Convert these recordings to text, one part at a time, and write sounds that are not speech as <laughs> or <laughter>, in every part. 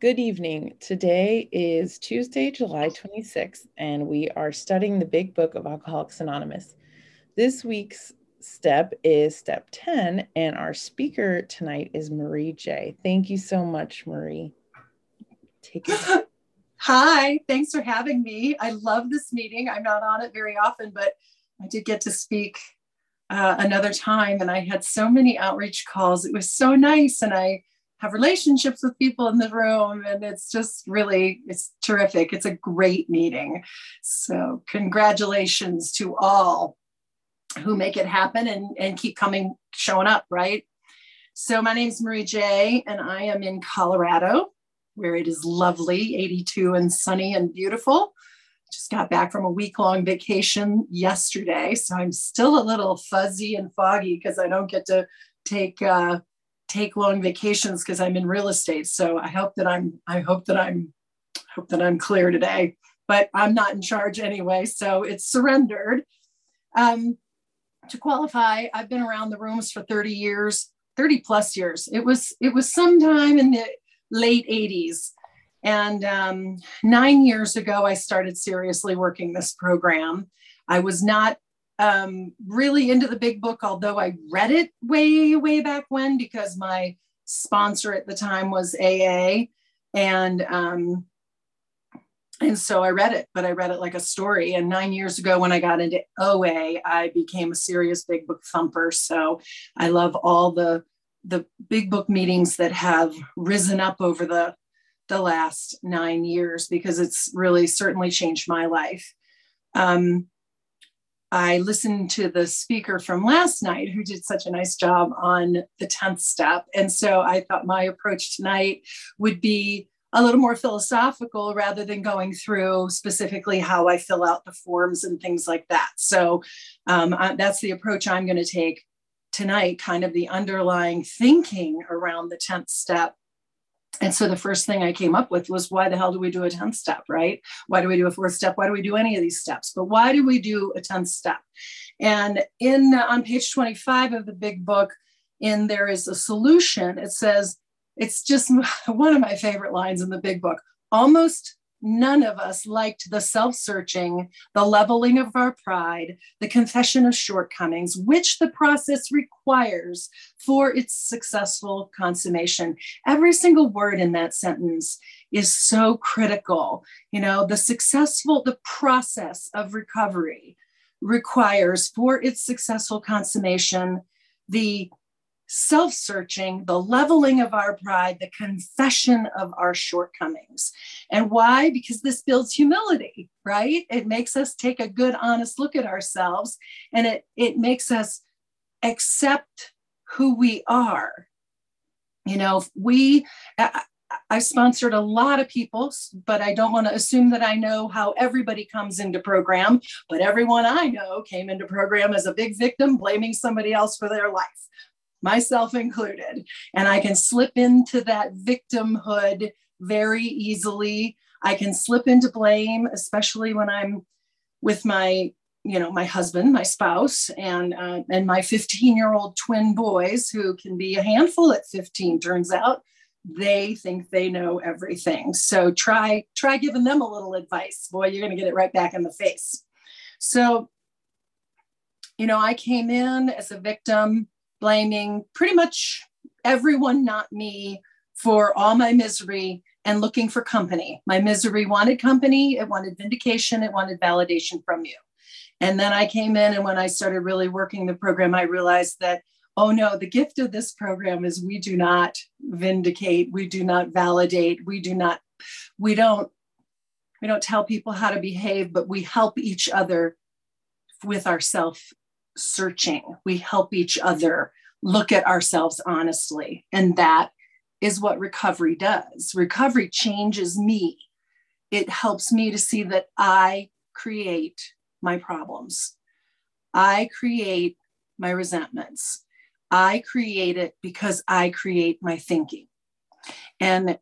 Good evening. Today is Tuesday, July 26th, and we are studying the Big Book of Alcoholics Anonymous. This week's step is step 10, and our speaker tonight is Marie J. Thank you so much, Marie. Take it. <gasps> Hi, thanks for having me. I love this meeting. I'm not on it very often, but I did get to speak uh, another time, and I had so many outreach calls. It was so nice, and I have relationships with people in the room and it's just really it's terrific. It's a great meeting. So congratulations to all who make it happen and, and keep coming showing up right? So my name is marie j and i am in colorado where it is lovely 82 and sunny and beautiful just got back from a week long vacation yesterday so i'm still a little fuzzy and foggy because i don't get to take uh, take long vacations because I'm in real estate. So I hope that I'm I hope that I'm hope that I'm clear today. But I'm not in charge anyway, so it's surrendered. Um, to qualify, I've been around the rooms for 30 years, 30 plus years. It was it was sometime in the late 80s. And um, nine years ago, I started seriously working this program. I was not um, really into the big book, although I read it way, way back when because my sponsor at the time was AA. And um, and so I read it, but I read it like a story. And nine years ago, when I got into OA, I became a serious big book thumper. So I love all the the big book meetings that have risen up over the the last nine years because it's really certainly changed my life. Um, I listened to the speaker from last night who did such a nice job on the 10th step. And so I thought my approach tonight would be a little more philosophical rather than going through specifically how I fill out the forms and things like that. So um, I, that's the approach I'm going to take tonight, kind of the underlying thinking around the 10th step and so the first thing I came up with was why the hell do we do a 10th step, right? Why do we do a fourth step? Why do we do any of these steps? But why do we do a 10th step? And in uh, on page 25 of the big book, in there is a solution. It says, it's just <laughs> one of my favorite lines in the big book. Almost none of us liked the self searching, the leveling of our pride, the confession of shortcomings, which the process requires for its successful consummation. Every single word in that sentence is so critical. You know, the successful, the process of recovery requires for its successful consummation the self searching, the leveling of our pride, the confession of our shortcomings. And why? Because this builds humility, right? It makes us take a good, honest look at ourselves and it, it makes us accept who we are. You know, we, I, I sponsored a lot of people, but I don't want to assume that I know how everybody comes into program. But everyone I know came into program as a big victim, blaming somebody else for their life myself included. And I can slip into that victimhood very easily. I can slip into blame, especially when I'm with my you know my husband my spouse and uh, and my 15 year old twin boys who can be a handful at 15 turns out they think they know everything so try try giving them a little advice boy you're going to get it right back in the face so you know i came in as a victim blaming pretty much everyone, not me, for all my misery and looking for company. My misery wanted company, it wanted vindication, it wanted validation from you. And then I came in, and when I started really working the program, I realized that, oh no, the gift of this program is we do not vindicate, we do not validate, we do not, we don't, we don't tell people how to behave, but we help each other with our self searching. We help each other look at ourselves honestly. And that is what recovery does. Recovery changes me. It helps me to see that I create my problems. I create my resentments. I create it because I create my thinking. And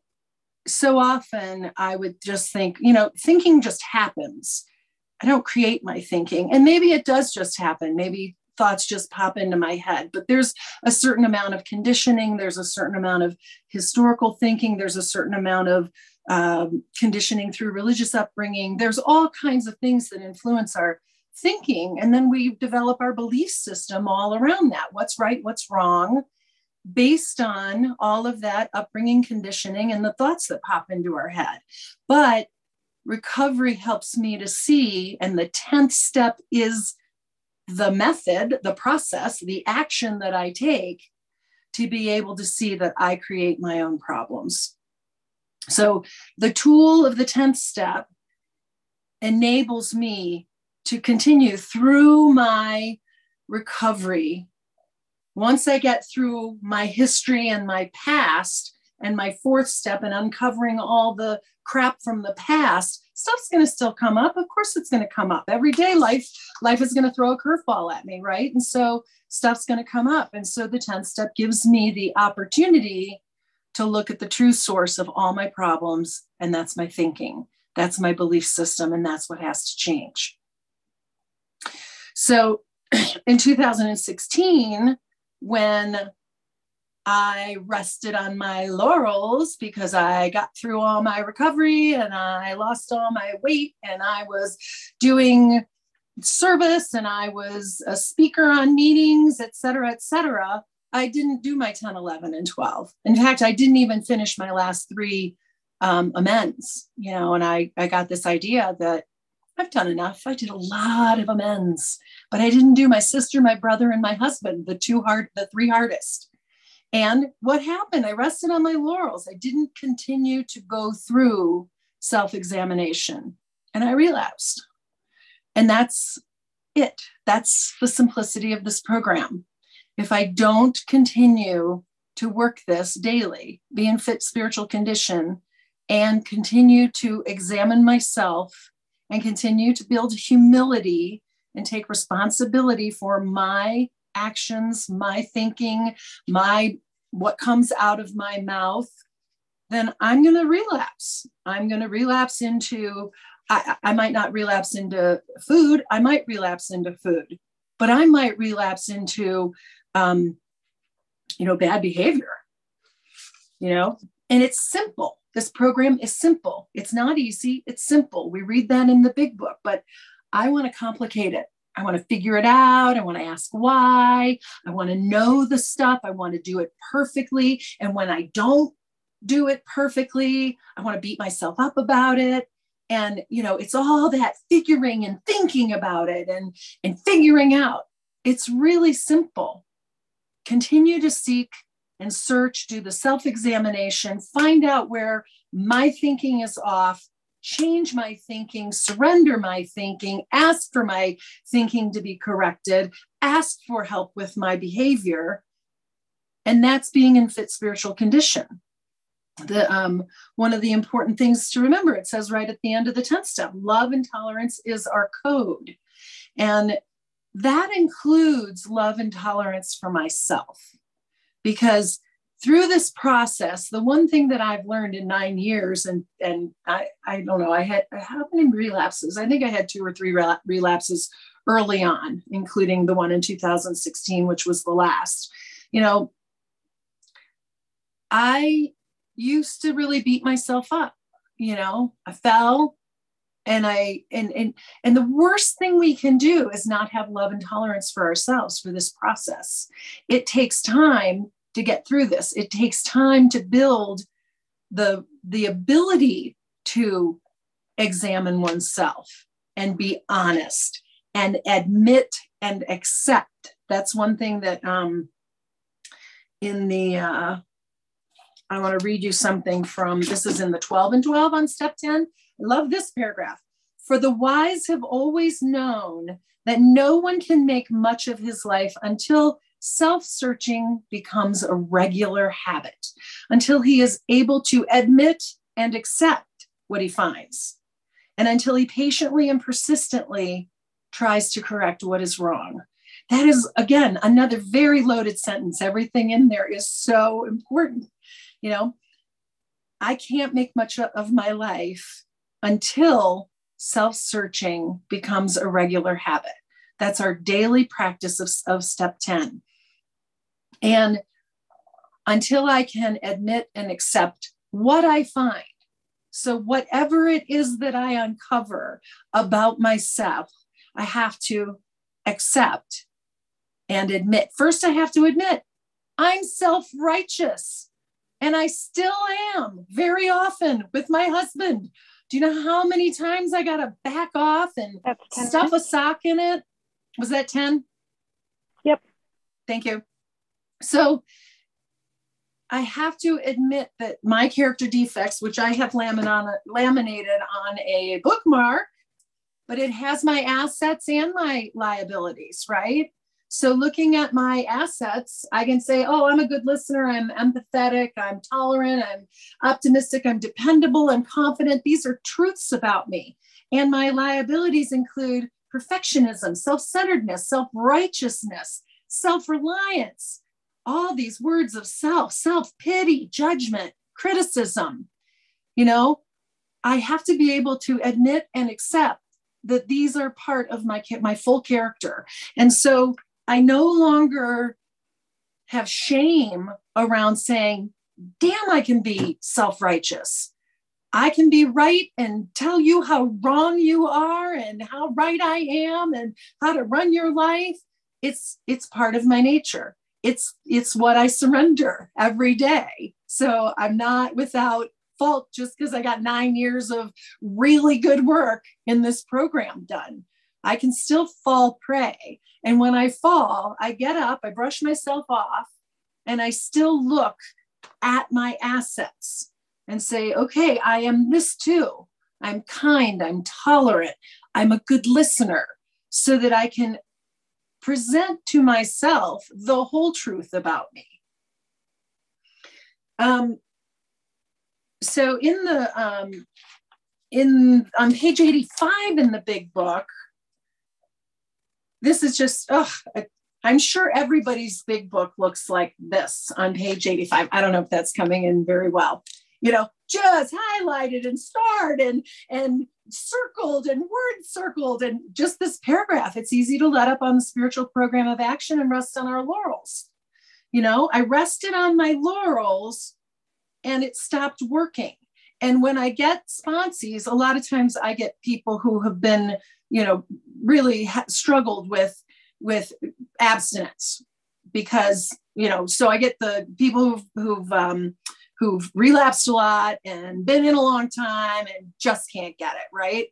so often I would just think, you know, thinking just happens. I don't create my thinking. And maybe it does just happen. Maybe thoughts just pop into my head. But there's a certain amount of conditioning, there's a certain amount of historical thinking, there's a certain amount of um, conditioning through religious upbringing. There's all kinds of things that influence our thinking. And then we develop our belief system all around that what's right, what's wrong, based on all of that upbringing, conditioning, and the thoughts that pop into our head. But recovery helps me to see, and the 10th step is the method, the process, the action that I take to be able to see that I create my own problems. So the tool of the 10th step enables me to continue through my recovery. Once I get through my history and my past, and my fourth step in uncovering all the crap from the past, stuff's going to still come up. Of course, it's going to come up every day. Life, life is going to throw a curveball at me, right? And so stuff's going to come up. And so the 10th step gives me the opportunity to look at the true source of all my problems, and that's my thinking. That's my belief system, and that's what has to change. So <clears throat> in 2016, when I rested on my laurels because I got through all my recovery and I lost all my weight and I was doing service and I was a speaker on meetings, et cetera, et cetera. I didn't do my 10, 11, and 12. In fact, I didn't even finish my last three um, amends, you know, and I, I got this idea that I've done enough. I did a lot of amends, but I didn't do my sister, my brother, and my husband, the two hard, the three hardest. And what happened? I rested on my laurels. I didn't continue to go through self examination and I relapsed. And that's it. That's the simplicity of this program if I don't continue to work this daily, be in fit spiritual condition, and continue to examine myself and continue to build humility and take responsibility for my actions, my thinking, my what comes out of my mouth, then I'm going to relapse. I'm going to relapse into, I, I might not relapse into food, I might relapse into food, but I might relapse into um, you know, bad behavior, you know, and it's simple. This program is simple. It's not easy. It's simple. We read that in the big book, but I want to complicate it. I want to figure it out. I want to ask why. I want to know the stuff. I want to do it perfectly. And when I don't do it perfectly, I want to beat myself up about it. And, you know, it's all that figuring and thinking about it and, and figuring out. It's really simple continue to seek and search, do the self examination, find out where my thinking is off, change my thinking, surrender my thinking, ask for my thinking to be corrected, ask for help with my behavior. And that's being in fit spiritual condition. The, um, one of the important things to remember, it says right at the end of the 10th step love and tolerance is our code. And that includes love and tolerance for myself. Because through this process, the one thing that I've learned in nine years, and and I, I don't know, I had how many relapses? I think I had two or three relapses early on, including the one in 2016, which was the last. You know, I used to really beat myself up. You know, I fell, and i and and and the worst thing we can do is not have love and tolerance for ourselves for this process it takes time to get through this. It takes time to build the the ability to examine oneself and be honest and admit and accept. That's one thing that um in the uh I want to read you something from this is in the 12 and 12 on step 10 love this paragraph. For the wise have always known that no one can make much of his life until self searching becomes a regular habit, until he is able to admit and accept what he finds, and until he patiently and persistently tries to correct what is wrong. That is, again, another very loaded sentence. Everything in there is so important. You know, I can't make much of my life until self searching becomes a regular habit. That's our daily practice of, of step 10. And until I can admit and accept what I find, so whatever it is that I uncover about myself, I have to accept and admit. First, I have to admit I'm self righteous. And I still am very often with my husband. Do you know how many times I got to back off and stuff a sock in it? Was that 10? Yep. Thank you. So I have to admit that my character defects, which I have laminated on, a bookmark, but it has my assets and my liabilities, right? So looking at my assets, I can say, oh, I'm a good listener, I'm empathetic, I'm tolerant, I'm optimistic, I'm dependable, I'm confident. These are truths about me. And my liabilities include perfectionism, self centeredness, self righteousness, self reliance, all these words of self, self pity, judgment, criticism. You know, I have to be able to admit and accept that these are part of my my full character. And so I no longer have shame around saying, damn, I can be self righteous. I can be right and tell you how wrong you are and how right I am and how to run your life. It's it's part of my nature. It's it's what I surrender every day. So I'm not without fault just because I got 9 years of really good work in this program done. I can still fall prey. And when I fall, I get up, I brush myself off, and I still look at my assets and say, okay, I am this too. I'm kind, I'm tolerant, I'm a good listener, so that I can present to myself the whole truth about me. Um, so in the um, in on page 85 in the big book, this is just oh i'm sure everybody's big book looks like this on page 85 i don't know if that's coming in very well you know just highlighted and starred and and circled and word circled and just this paragraph. It's easy to let up on the spiritual program of action and rest on our laurels. You know i rested on my laurels and it stopped working. And when i get sponsees a lot of times i get people who have been you know really ha- struggled with with abstinence because you know so i get the people who've who've um, who've relapsed a lot and been in a long time and just can't get it right?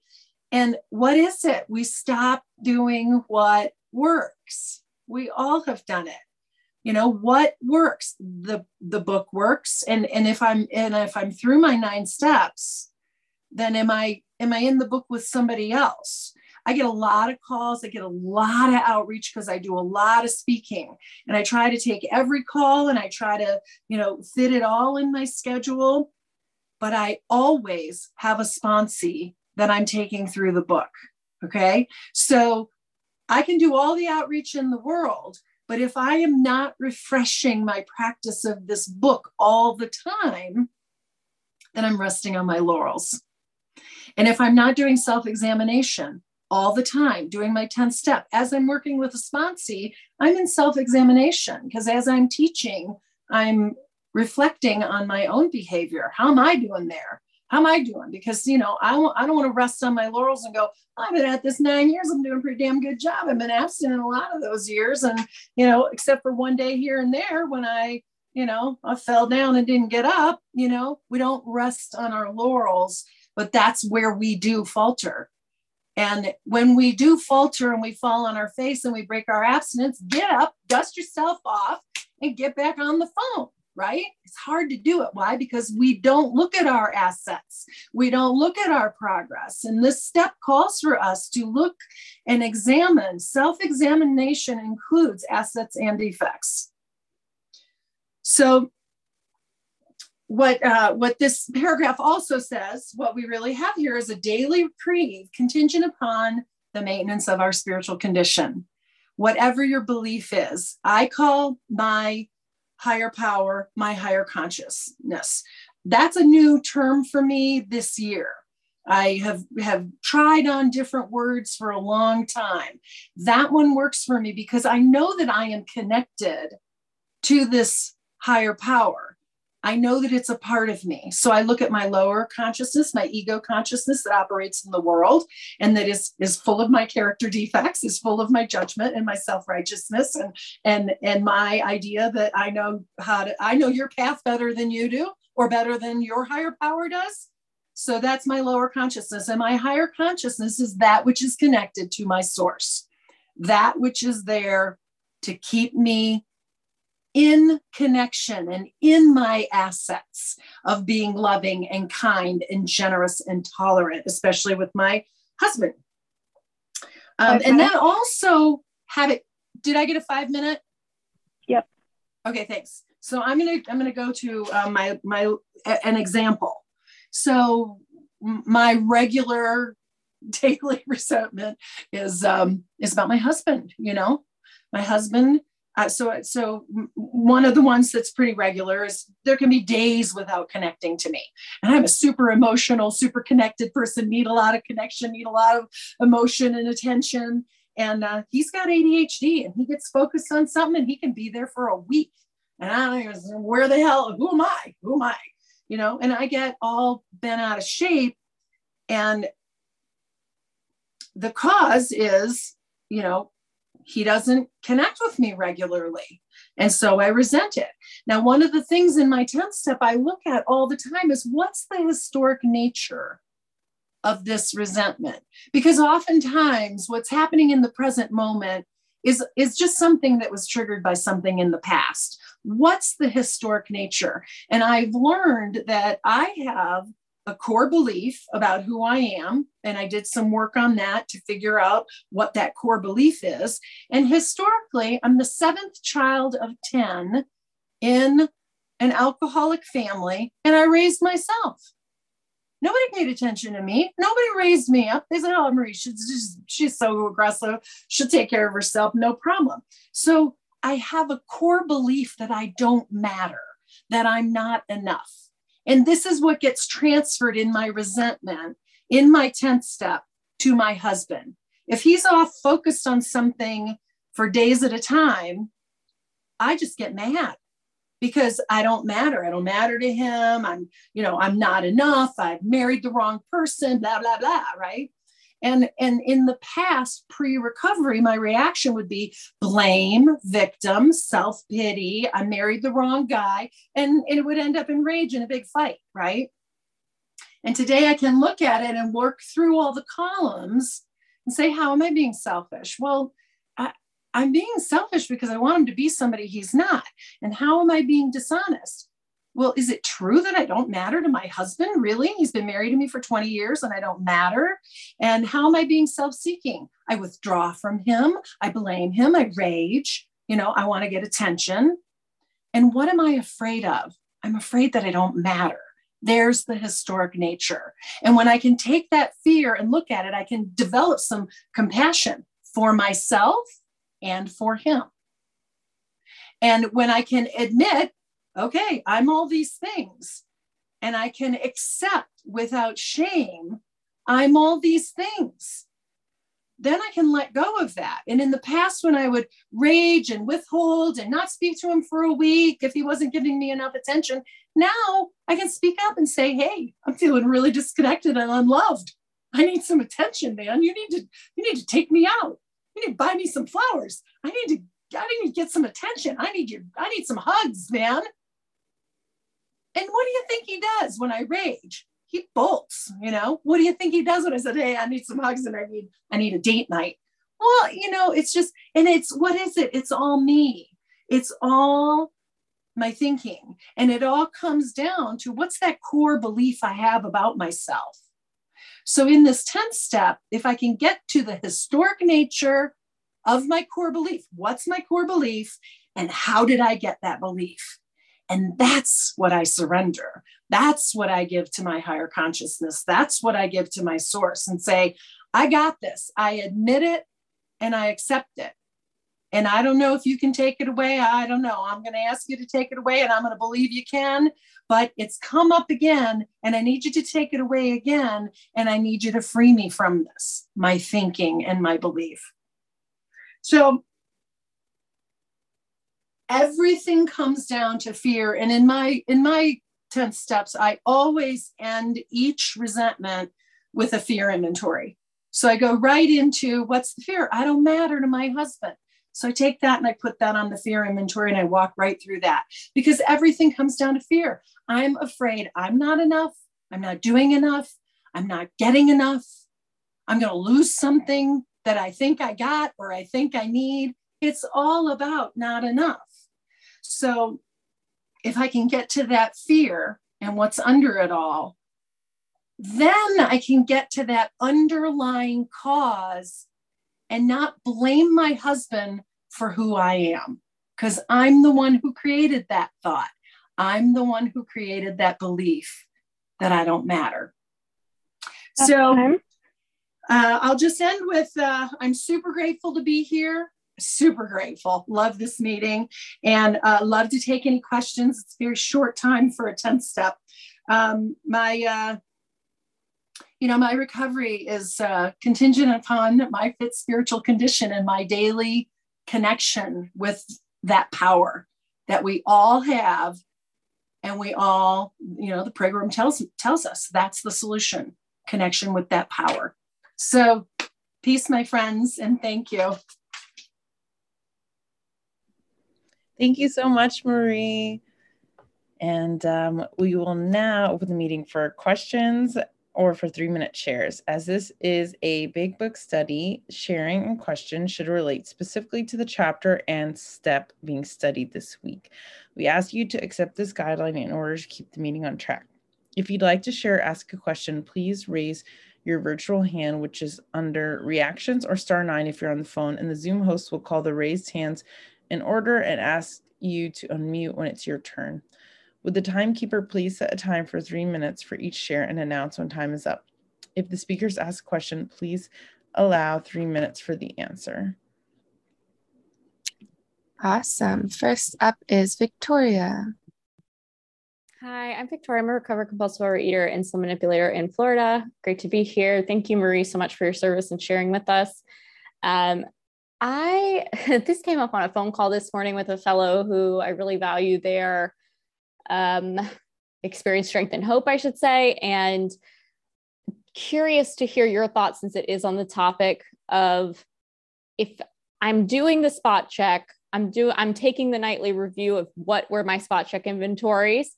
And what is it? We stop doing what works. We all have done it. You know what works? The the book works. And and if i'm and if i'm through my nine steps then am i am i in the book with somebody else I get a lot of calls, I get a lot of outreach because I do a lot of speaking and I try to take every call and I try to, you know, fit it all in my schedule. But I always have a sponsee that I'm taking through the book. Okay. So I can do all the outreach in the world, but if I am not refreshing my practice of this book all the time, then I'm resting on my laurels. And if I'm not doing self examination, all the time doing my 10th step. As I'm working with a sponsee, I'm in self examination because as I'm teaching, I'm reflecting on my own behavior. How am I doing there? How am I doing? Because, you know, I, w- I don't want to rest on my laurels and go, I've been at this nine years. I'm doing a pretty damn good job. I've been abstinent a lot of those years. And, you know, except for one day here and there when I, you know, I fell down and didn't get up, you know, we don't rest on our laurels, but that's where we do falter and when we do falter and we fall on our face and we break our abstinence, get up, dust yourself off, and get back on the phone, right? It's hard to do it. Why? Because we don't look at our assets, we don't look at our progress. And this step calls for us to look and examine. Self examination includes assets and defects. So, what uh, what this paragraph also says, what we really have here is a daily reprieve contingent upon the maintenance of our spiritual condition. Whatever your belief is, I call my higher power my higher consciousness. That's a new term for me this year. I have have tried on different words for a long time. That one works for me because I know that I am connected to this higher power. I know that it's a part of me. So I look at my lower consciousness, my ego consciousness that operates in the world and that is is full of my character defects, is full of my judgment and my self-righteousness and and and my idea that I know how to I know your path better than you do or better than your higher power does. So that's my lower consciousness. And my higher consciousness is that which is connected to my source, that which is there to keep me in connection and in my assets of being loving and kind and generous and tolerant, especially with my husband. Um, okay. And then also have it. Did I get a five minute? Yep. Okay, thanks. So I'm gonna I'm gonna go to uh, my my an example. So my regular <laughs> daily resentment is um, is about my husband. You know, my husband. Uh, so so one of the ones that's pretty regular is there can be days without connecting to me, and I'm a super emotional, super connected person. Need a lot of connection. Need a lot of emotion and attention. And uh, he's got ADHD, and he gets focused on something, and he can be there for a week and I don't even where the hell, who am I? Who am I? You know, and I get all bent out of shape. And the cause is, you know, he doesn't connect with me regularly. And so I resent it. Now, one of the things in my 10th step I look at all the time is what's the historic nature of this resentment? Because oftentimes what's happening in the present moment is, is just something that was triggered by something in the past what's the historic nature? And I've learned that I have a core belief about who I am. And I did some work on that to figure out what that core belief is. And historically, I'm the seventh child of 10 in an alcoholic family, and I raised myself. Nobody paid attention to me. Nobody raised me up. They said, "Oh, Marie, she's just she's so aggressive. She'll take care of herself, no problem." So I have a core belief that I don't matter, that I'm not enough. And this is what gets transferred in my resentment in my 10th step to my husband. If he's off focused on something for days at a time, I just get mad because I don't matter. I don't matter to him. I'm, you know, I'm not enough. I've married the wrong person, blah, blah, blah, right? And, and in the past, pre recovery, my reaction would be blame, victim, self pity. I married the wrong guy. And, and it would end up in rage and a big fight, right? And today I can look at it and work through all the columns and say, How am I being selfish? Well, I, I'm being selfish because I want him to be somebody he's not. And how am I being dishonest? Well, is it true that I don't matter to my husband? Really? He's been married to me for 20 years and I don't matter. And how am I being self seeking? I withdraw from him. I blame him. I rage. You know, I want to get attention. And what am I afraid of? I'm afraid that I don't matter. There's the historic nature. And when I can take that fear and look at it, I can develop some compassion for myself and for him. And when I can admit okay, I'm all these things. And I can accept without shame, I'm all these things. Then I can let go of that. And in the past, when I would rage and withhold and not speak to him for a week if he wasn't giving me enough attention, now I can speak up and say, hey, I'm feeling really disconnected and unloved. I need some attention, man. You need to, you need to take me out. You need to buy me some flowers. I need to I need to get some attention. I need your, I need some hugs, man. And what do you think he does when I rage? He bolts, you know. What do you think he does when I said, Hey, I need some hugs and I need I need a date night? Well, you know, it's just, and it's what is it? It's all me. It's all my thinking. And it all comes down to what's that core belief I have about myself. So, in this 10th step, if I can get to the historic nature of my core belief, what's my core belief, and how did I get that belief? And that's what I surrender. That's what I give to my higher consciousness. That's what I give to my source and say, I got this. I admit it and I accept it. And I don't know if you can take it away. I don't know. I'm going to ask you to take it away and I'm going to believe you can. But it's come up again and I need you to take it away again. And I need you to free me from this, my thinking and my belief. So everything comes down to fear. And in my, in my 10 steps, I always end each resentment with a fear inventory. So I go right into what's the fear? I don't matter to my husband. So I take that and I put that on the fear inventory and I walk right through that because everything comes down to fear. I'm afraid I'm not enough. I'm not doing enough. I'm not getting enough. I'm going to lose something that I think I got or I think I need. It's all about not enough. So if I can get to that fear and what's under it all, then I can get to that underlying cause and not blame my husband for who I am because I'm the one who created that thought. I'm the one who created that belief that I don't matter. That's so uh, I'll just end with uh, I'm super grateful to be here. Super grateful. Love this meeting and uh, love to take any questions. It's a very short time for a 10 step. Um, my uh, you know, my recovery is uh, contingent upon my fit spiritual condition and my daily connection with that power that we all have and we all you know the program tells tells us that's the solution connection with that power so peace my friends and thank you thank you so much marie and um, we will now open the meeting for questions or for three minute shares. As this is a big book study, sharing and questions should relate specifically to the chapter and step being studied this week. We ask you to accept this guideline in order to keep the meeting on track. If you'd like to share ask a question, please raise your virtual hand, which is under reactions or star nine if you're on the phone, and the Zoom host will call the raised hands in order and ask you to unmute when it's your turn. Would the timekeeper please set a time for three minutes for each share and announce when time is up? If the speakers ask a question, please allow three minutes for the answer. Awesome. First up is Victoria. Hi, I'm Victoria. I'm a recovered compulsive overeater and insulin manipulator in Florida. Great to be here. Thank you, Marie, so much for your service and sharing with us. Um, I <laughs> this came up on a phone call this morning with a fellow who I really value their um, experience, strength, and hope, I should say. And curious to hear your thoughts since it is on the topic of if I'm doing the spot check, I'm do I'm taking the nightly review of what were my spot check inventories.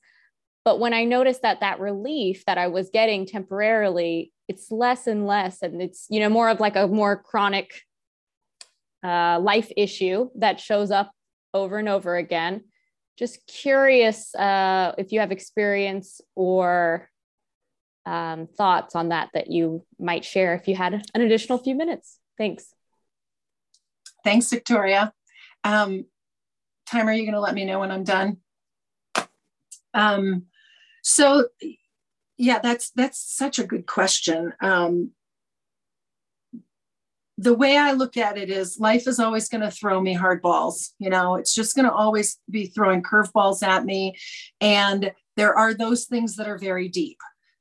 But when I noticed that that relief that I was getting temporarily, it's less and less, and it's you know more of like a more chronic uh, life issue that shows up over and over again just curious uh, if you have experience or um, thoughts on that that you might share if you had an additional few minutes. Thanks. Thanks, Victoria. Um, Timer, are you going to let me know when I'm done? Um, so, yeah, that's that's such a good question. Um, the way I look at it is life is always going to throw me hard balls. You know, it's just going to always be throwing curveballs at me. And there are those things that are very deep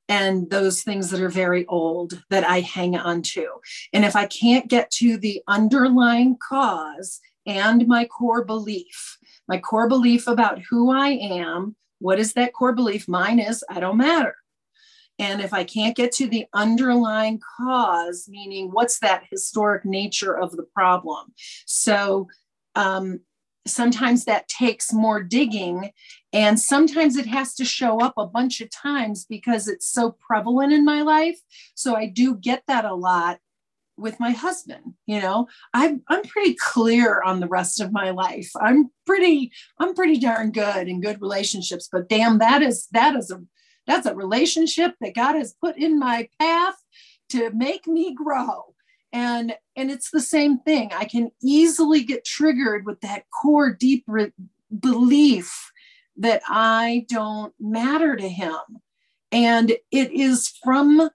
and those things that are very old that I hang on to. And if I can't get to the underlying cause and my core belief, my core belief about who I am, what is that core belief? Mine is I don't matter. And if I can't get to the underlying cause, meaning what's that historic nature of the problem? So um, sometimes that takes more digging. And sometimes it has to show up a bunch of times because it's so prevalent in my life. So I do get that a lot with my husband you know i'm i'm pretty clear on the rest of my life i'm pretty i'm pretty darn good in good relationships but damn that is that is a that's a relationship that God has put in my path to make me grow. And, and it's the same thing. I can easily get triggered with that core deep re- belief that I don't matter to him. And it is from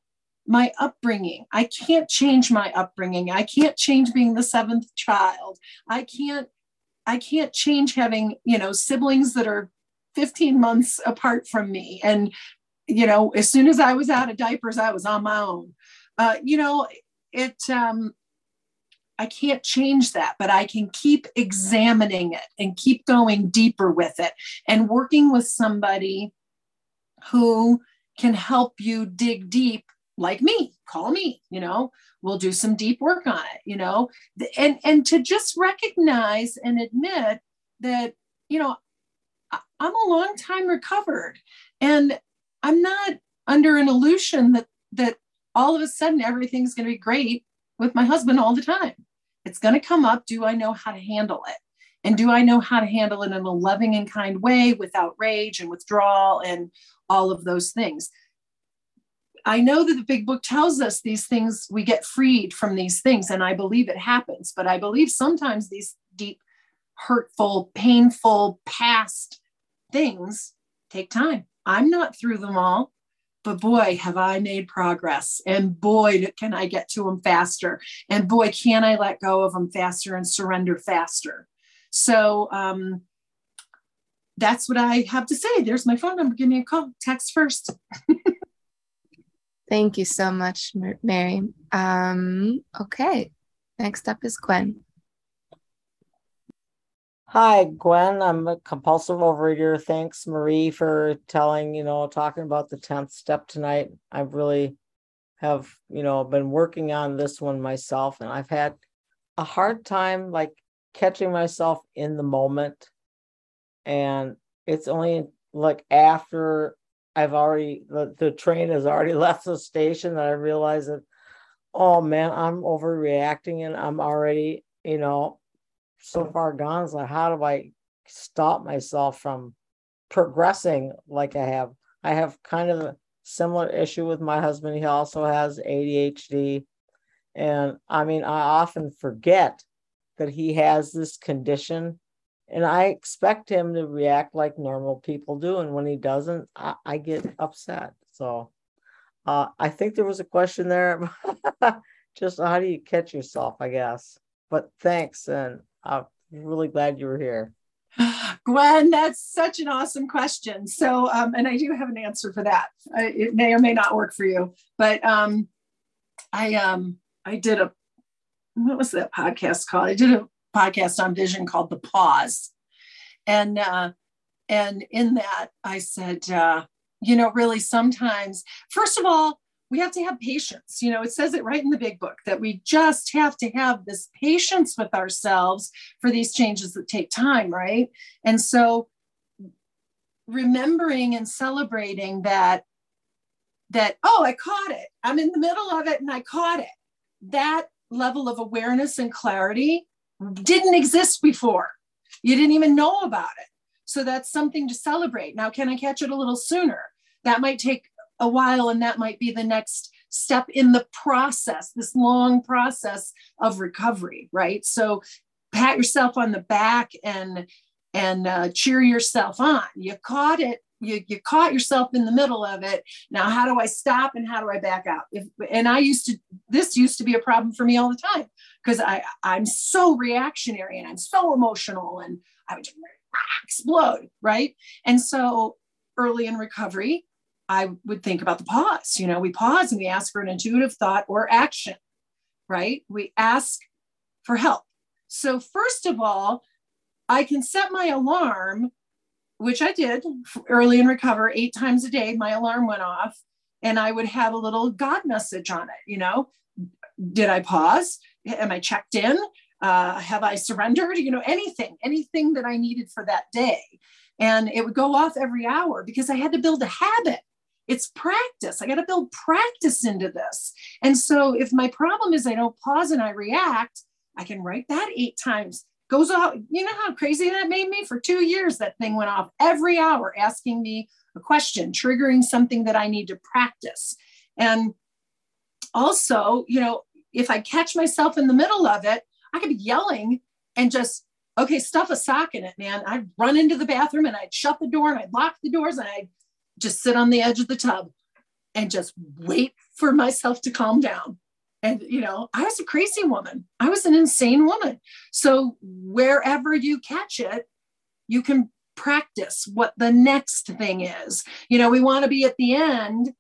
my upbringing. I can't change my upbringing. I can't change being the seventh child. I can't I can't change having, you know, siblings that are 15 months apart from me and you know, as soon as I was out of diapers, I was on my own. Uh, you know, it um I can't change that, but I can keep examining it and keep going deeper with it and working with somebody who can help you dig deep like me call me you know we'll do some deep work on it you know and and to just recognize and admit that you know i'm a long time recovered and i'm not under an illusion that that all of a sudden everything's going to be great with my husband all the time it's going to come up do i know how to handle it and do i know how to handle it in a loving and kind way without rage and withdrawal and all of those things I know that the big book tells us these things, we get freed from these things, and I believe it happens. But I believe sometimes these deep, hurtful, painful, past things take time. I'm not through them all, but boy, have I made progress. And boy, can I get to them faster. And boy, can I let go of them faster and surrender faster. So, um, that's what I have to say. There's my phone number. Give me a call. Text first. Thank you so much, Mary. Um, okay, next up is Gwen. Hi, Gwen. I'm a compulsive overeater. Thanks, Marie, for telling, you know, talking about the 10th step tonight. I really have, you know, been working on this one myself, and I've had a hard time like catching myself in the moment. And it's only like after I've already the, the train has already <laughs> left the station that I realize that oh man, I'm overreacting and I'm already, you know, so far gone. So how do I stop myself from progressing like I have? I have kind of a similar issue with my husband. He also has ADHD. And I mean, I often forget that he has this condition and I expect him to react like normal people do. And when he doesn't, I, I get upset. So uh, I think there was a question there. <laughs> Just how do you catch yourself, I guess. But thanks. And I'm really glad you were here. <gasps> Gwen, that's such an awesome question. So, um, and I do have an answer for that. I, it may or may not work for you, but um, I um, I did a what was that podcast called? I did a podcast on vision called The Pause. And uh, and in that, I said, uh, you know, really sometimes, first of all, we have to have patience. You know, it says it right in the big book that we just have to have this patience with ourselves for these changes that take time, right? And so remembering and celebrating that that oh i caught it i'm in the middle of it and i caught it that level of awareness and clarity didn't exist before. You didn't even know about it. So that's something to celebrate. Now, can I catch it a little sooner? That might take a while, and that might be the next step in the process, this long process of recovery, right? So pat yourself on the back and and uh, cheer yourself on. You caught it you, you caught yourself in the middle of it. Now, how do I stop and how do I back out? If, and I used to, this used to be a problem for me all the time because I I'm so reactionary and I'm so emotional and I would just explode, right? And so early in recovery, I would think about the pause. You know, we pause and we ask for an intuitive thought or action, right? We ask for help. So, first of all, I can set my alarm which I did early in recover, eight times a day, my alarm went off and I would have a little God message on it. You know, did I pause? Am I checked in? Uh, have I surrendered? You know, anything, anything that I needed for that day. And it would go off every hour because I had to build a habit. It's practice. I got to build practice into this. And so if my problem is I don't pause and I react, I can write that eight times goes off. You know how crazy that made me? For two years, that thing went off every hour asking me a question, triggering something that I need to practice. And also, you know, if I catch myself in the middle of it, I could be yelling and just, okay, stuff a sock in it, man. I'd run into the bathroom and I'd shut the door and I'd lock the doors and I'd just sit on the edge of the tub and just wait for myself to calm down. And, you know, I was a crazy woman. I was an insane woman. So wherever you catch it, you can practice what the next thing is. You know, we want to be at the end.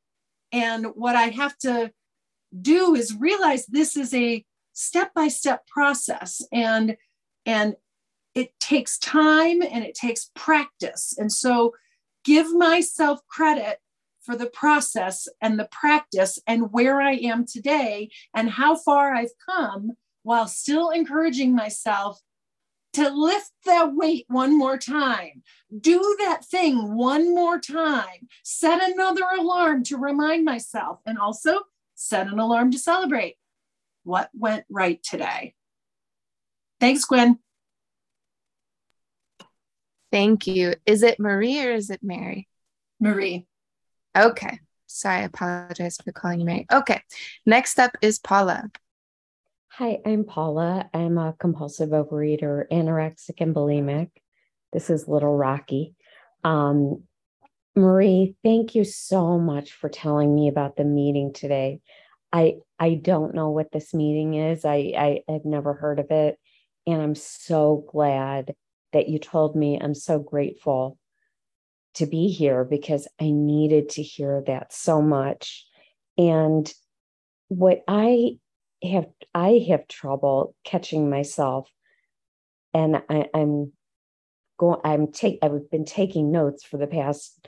And what I have to do is realize this is a step by step process. And, and it takes time and it takes practice. And so give myself credit for the process and the practice and where I am today and how far I've come while still encouraging myself to lift that weight one more time. Do that thing one more time. Set another alarm to remind myself and also set an alarm to celebrate what went right today. Thanks, Gwen. Thank you. Is it Marie or is it Mary? Marie. Okay. Sorry, I apologize for calling you Mary. Okay. Next up is Paula. Hi, I'm Paula. I'm a compulsive overeater, anorexic and bulimic. This is Little Rocky. Um, Marie, thank you so much for telling me about the meeting today. I I don't know what this meeting is. I, I have never heard of it. And I'm so glad that you told me. I'm so grateful to be here because I needed to hear that so much. And what I have, I have trouble catching myself, and I, am going. I'm take. I've been taking notes for the past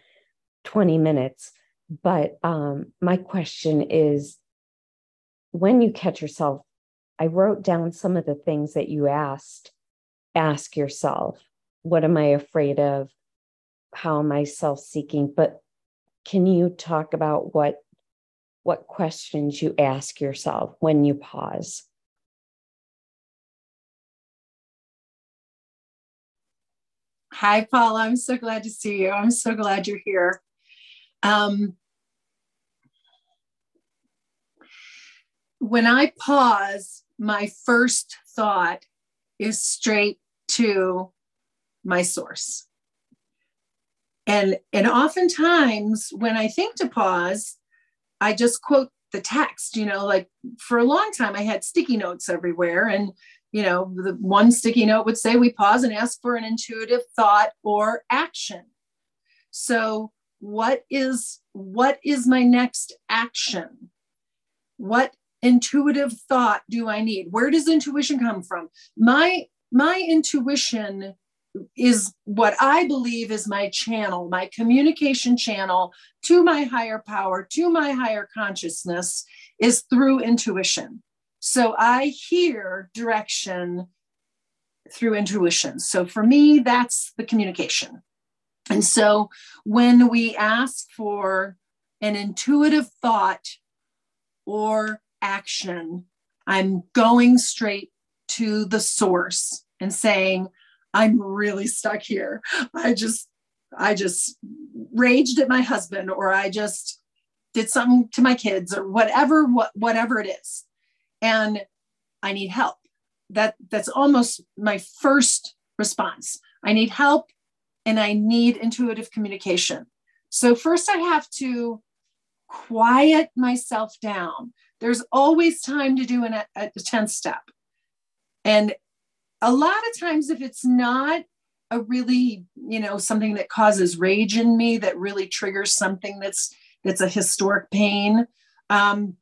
twenty minutes, but um, my question is, when you catch yourself, I wrote down some of the things that you asked. Ask yourself, what am I afraid of? how am I self-seeking? But can you talk about what what questions you ask yourself when you pause? Hi, Paula. I'm so glad to see you. I'm so glad you're here. Um, when I pause, my first thought is straight to my source. And and oftentimes when i think to pause i just quote the text you know like for a long time i had sticky notes everywhere and you know the one sticky note would say we pause and ask for an intuitive thought or action. So what is what is my next action? What intuitive thought do i need? Where does intuition come from? My my intuition is what I believe is my channel, my communication channel to my higher power, to my higher consciousness is through intuition. So I hear direction through intuition. So for me, that's the communication. And so when we ask for an intuitive thought or action, I'm going straight to the source and saying, I'm really stuck here. I just, I just raged at my husband, or I just did something to my kids, or whatever, what, whatever it is, and I need help. That that's almost my first response. I need help, and I need intuitive communication. So first, I have to quiet myself down. There's always time to do an, a, a 10th step. And a lot of times if it's not a really you know something that causes rage in me that really triggers something that's that's a historic pain um,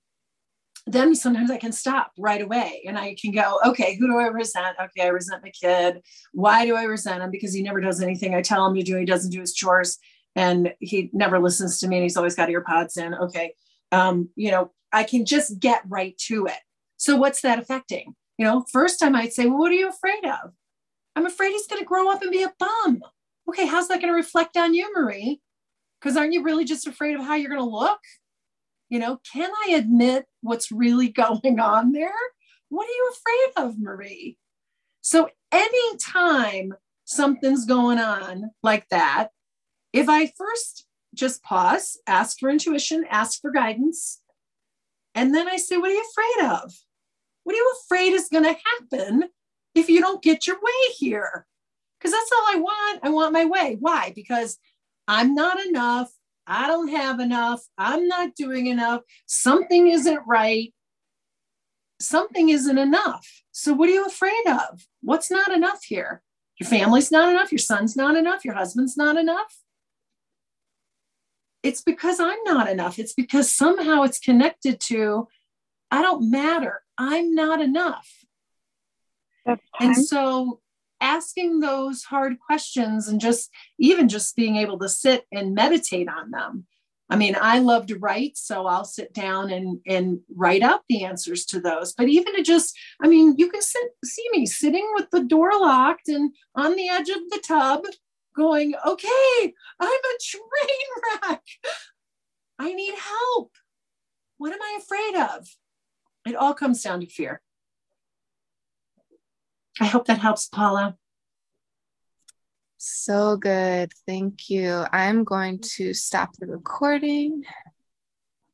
then sometimes I can stop right away and I can go, okay, who do I resent? Okay, I resent my kid. Why do I resent him? Because he never does anything I tell him to do. He doesn't do his chores and he never listens to me and he's always got earpods in. Okay. Um, you know, I can just get right to it. So what's that affecting? You know, first I might say, well, what are you afraid of? I'm afraid he's going to grow up and be a bum. Okay, how's that going to reflect on you, Marie? Because aren't you really just afraid of how you're going to look? You know, can I admit what's really <laughs> going on there? What are you afraid of, Marie? So, anytime something's going on like that, if I first just pause, ask for intuition, ask for guidance, and then I say, What are you afraid of? What are you afraid is going to happen if you don't get your way here? Because that's all I want. I want my way. Why? Because I'm not enough. I don't have enough. I'm not doing enough. Something isn't right. Something isn't enough. So, what are you afraid of? What's not enough here? Your family's not enough. Your son's not enough. Your husband's not enough. It's because I'm not enough. It's because somehow it's connected to I don't matter. I'm not enough. And so asking those hard questions and just even just being able to sit and meditate on them. I mean, I love to write, so I'll sit down and and write out the answers to those. But even to just, I mean, you can sit, see me sitting with the door locked and on the edge of the tub, going, "Okay, I'm a train wreck. I need help. What am I afraid of?" It all comes down to fear. I hope that helps, Paula. So good. Thank you. I'm going to stop the recording.